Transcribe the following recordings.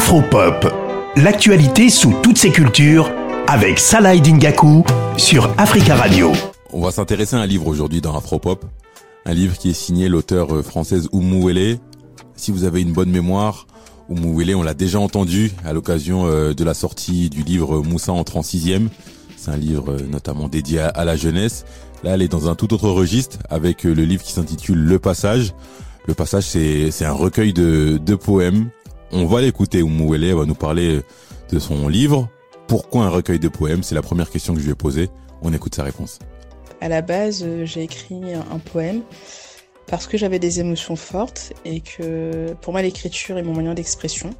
Afropop, l'actualité sous toutes ses cultures avec Salah Dingaku sur Africa Radio. On va s'intéresser à un livre aujourd'hui dans Afropop, un livre qui est signé l'auteur euh, française Oumou Wele. Si vous avez une bonne mémoire, Oumou Wele, on l'a déjà entendu à l'occasion euh, de la sortie du livre Moussa en 36e. C'est un livre euh, notamment dédié à la jeunesse. Là, elle est dans un tout autre registre avec le livre qui s'intitule Le Passage. Le Passage, c'est un recueil de, de poèmes on va l'écouter, Oumouele va nous parler de son livre. Pourquoi un recueil de poèmes? C'est la première question que je lui ai posée. On écoute sa réponse. À la base, euh, j'ai écrit un poème parce que j'avais des émotions fortes et que pour moi l'écriture est mon moyen d'expression.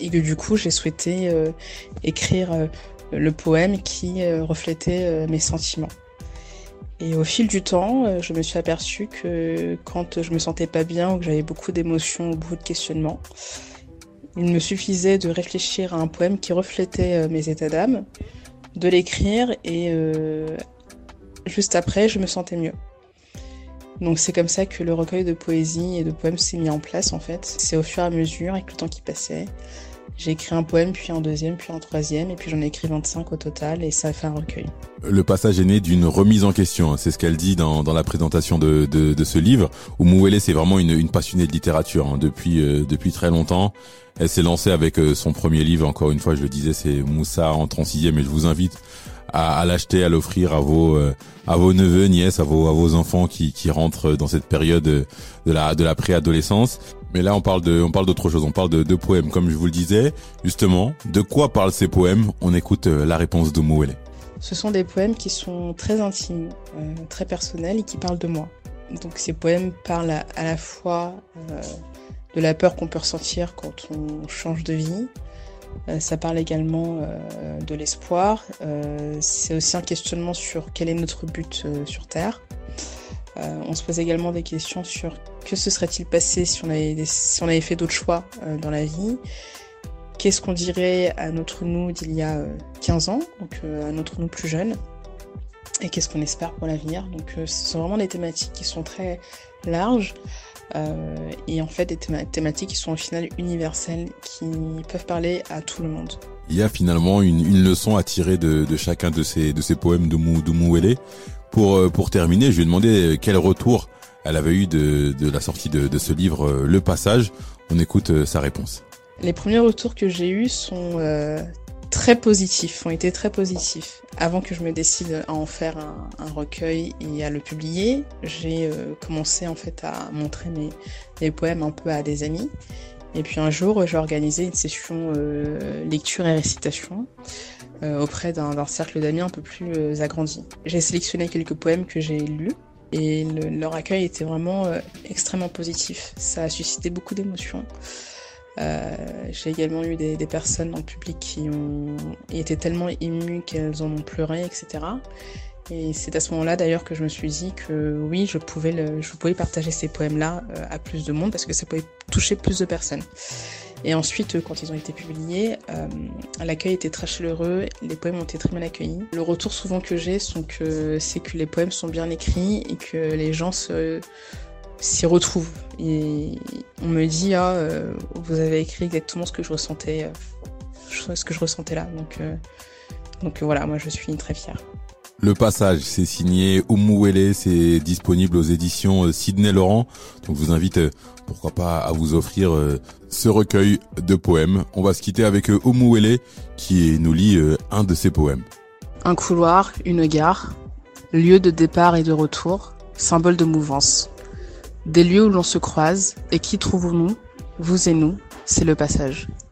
Et que du coup j'ai souhaité euh, écrire euh, le poème qui reflétait mes sentiments. Et au fil du temps, euh, je me suis aperçue que quand je me sentais pas bien ou que j'avais beaucoup d'émotions ou beaucoup de questionnements, il me suffisait de réfléchir à un poème qui reflétait euh, mes états d'âme, de l'écrire et euh, juste après, je me sentais mieux. Donc c'est comme ça que le recueil de poésie et de poèmes s'est mis en place en fait. C'est au fur et à mesure, avec le temps qui passait, j'ai écrit un poème, puis un deuxième, puis un troisième, et puis j'en ai écrit 25 au total, et ça fait un recueil. Le passage est né d'une remise en question, c'est ce qu'elle dit dans, dans la présentation de, de, ce livre, où c'est vraiment une, une, passionnée de littérature hein, depuis, euh, depuis très longtemps. Elle s'est lancée avec euh, son premier livre, encore une fois, je le disais, c'est Moussa en 36e, et je vous invite à, à l'acheter, à l'offrir à vos euh, à vos neveux, nièces, à vos à vos enfants qui, qui rentrent dans cette période de la de la préadolescence. Mais là, on parle de, on parle d'autre chose. On parle de, de poèmes, comme je vous le disais. Justement, de quoi parlent ces poèmes? On écoute euh, la réponse de Mouele. Ce sont des poèmes qui sont très intimes, euh, très personnels et qui parlent de moi. Donc ces poèmes parlent à, la fois euh, de la peur qu'on peut ressentir quand on change de vie. Euh, ça parle également euh, de l'espoir. C'est aussi un questionnement sur quel est notre but sur Terre. Euh, on se pose également des questions sur que se serait-il passé si on avait, si on avait fait d'autres choix euh, dans la vie Qu'est-ce qu'on dirait à notre nous d'il y a 15 euh, ans, donc à notre nous plus jeune Et qu'est-ce qu'on espère pour l'avenir Donc ce sont vraiment des thématiques qui sont très larges et en fait des thématiques qui sont au final universelles, qui peuvent parler à tout le monde. Il y a finalement une, leçon à tirer de, chacun de ces, de ces poèmes de, Mou, de Mouélé. Pour, euh, pour terminer, je lui ai demandé euh, quel retour elle avait eu de, de la sortie de, de, ce livre, euh, Le Passage. On écoute sa réponse. Les premiers retours que j'ai eus sont très positifs, ont été très positifs. Avant que je me décide à en faire un, recueil et à le publier, j'ai commencé en fait à montrer mes, mes, poèmes un peu à des amis. Et puis un jour, j'ai organisé une session lecture et récitation euh, auprès d'un cercle d'amis un peu plus euh, agrandi. J'ai sélectionné quelques poèmes que j'ai lus et leur accueil était vraiment euh, extrêmement positif. Ça a suscité beaucoup d'émotions. J'ai également eu des, personnes dans le public qui ont été tellement émues qu'elles en ont pleuré, etc. Et c'est à ce moment-là d'ailleurs que je me suis dit que oui, je pouvais, partager ces poèmes-là à plus de monde parce que ça pouvait toucher plus de personnes. Et ensuite, quand ils ont été publiés, euh, l'accueil était très chaleureux, les poèmes ont été très bien accueillis. Le retour souvent que j'ai, c'est que, les poèmes sont bien écrits et que les gens s'y retrouvent. Et on me dit, ah, euh, vous avez écrit exactement ce que je ressentais, euh, ce que je ressentais là. Donc, donc voilà, moi je suis très fière. Le passage, c'est signé Oumouele, c'est disponible aux éditions euh, Sidney Laurent. Donc je vous invite, euh, pourquoi pas, à vous offrir euh, ce recueil de poèmes. On va se quitter avec Oumouele qui nous lit un de ses poèmes. Un couloir, une gare, lieu de départ et de retour, symbole de mouvance. Des lieux où l'on se croise, et qui trouvons-nous Vous et nous, c'est le passage.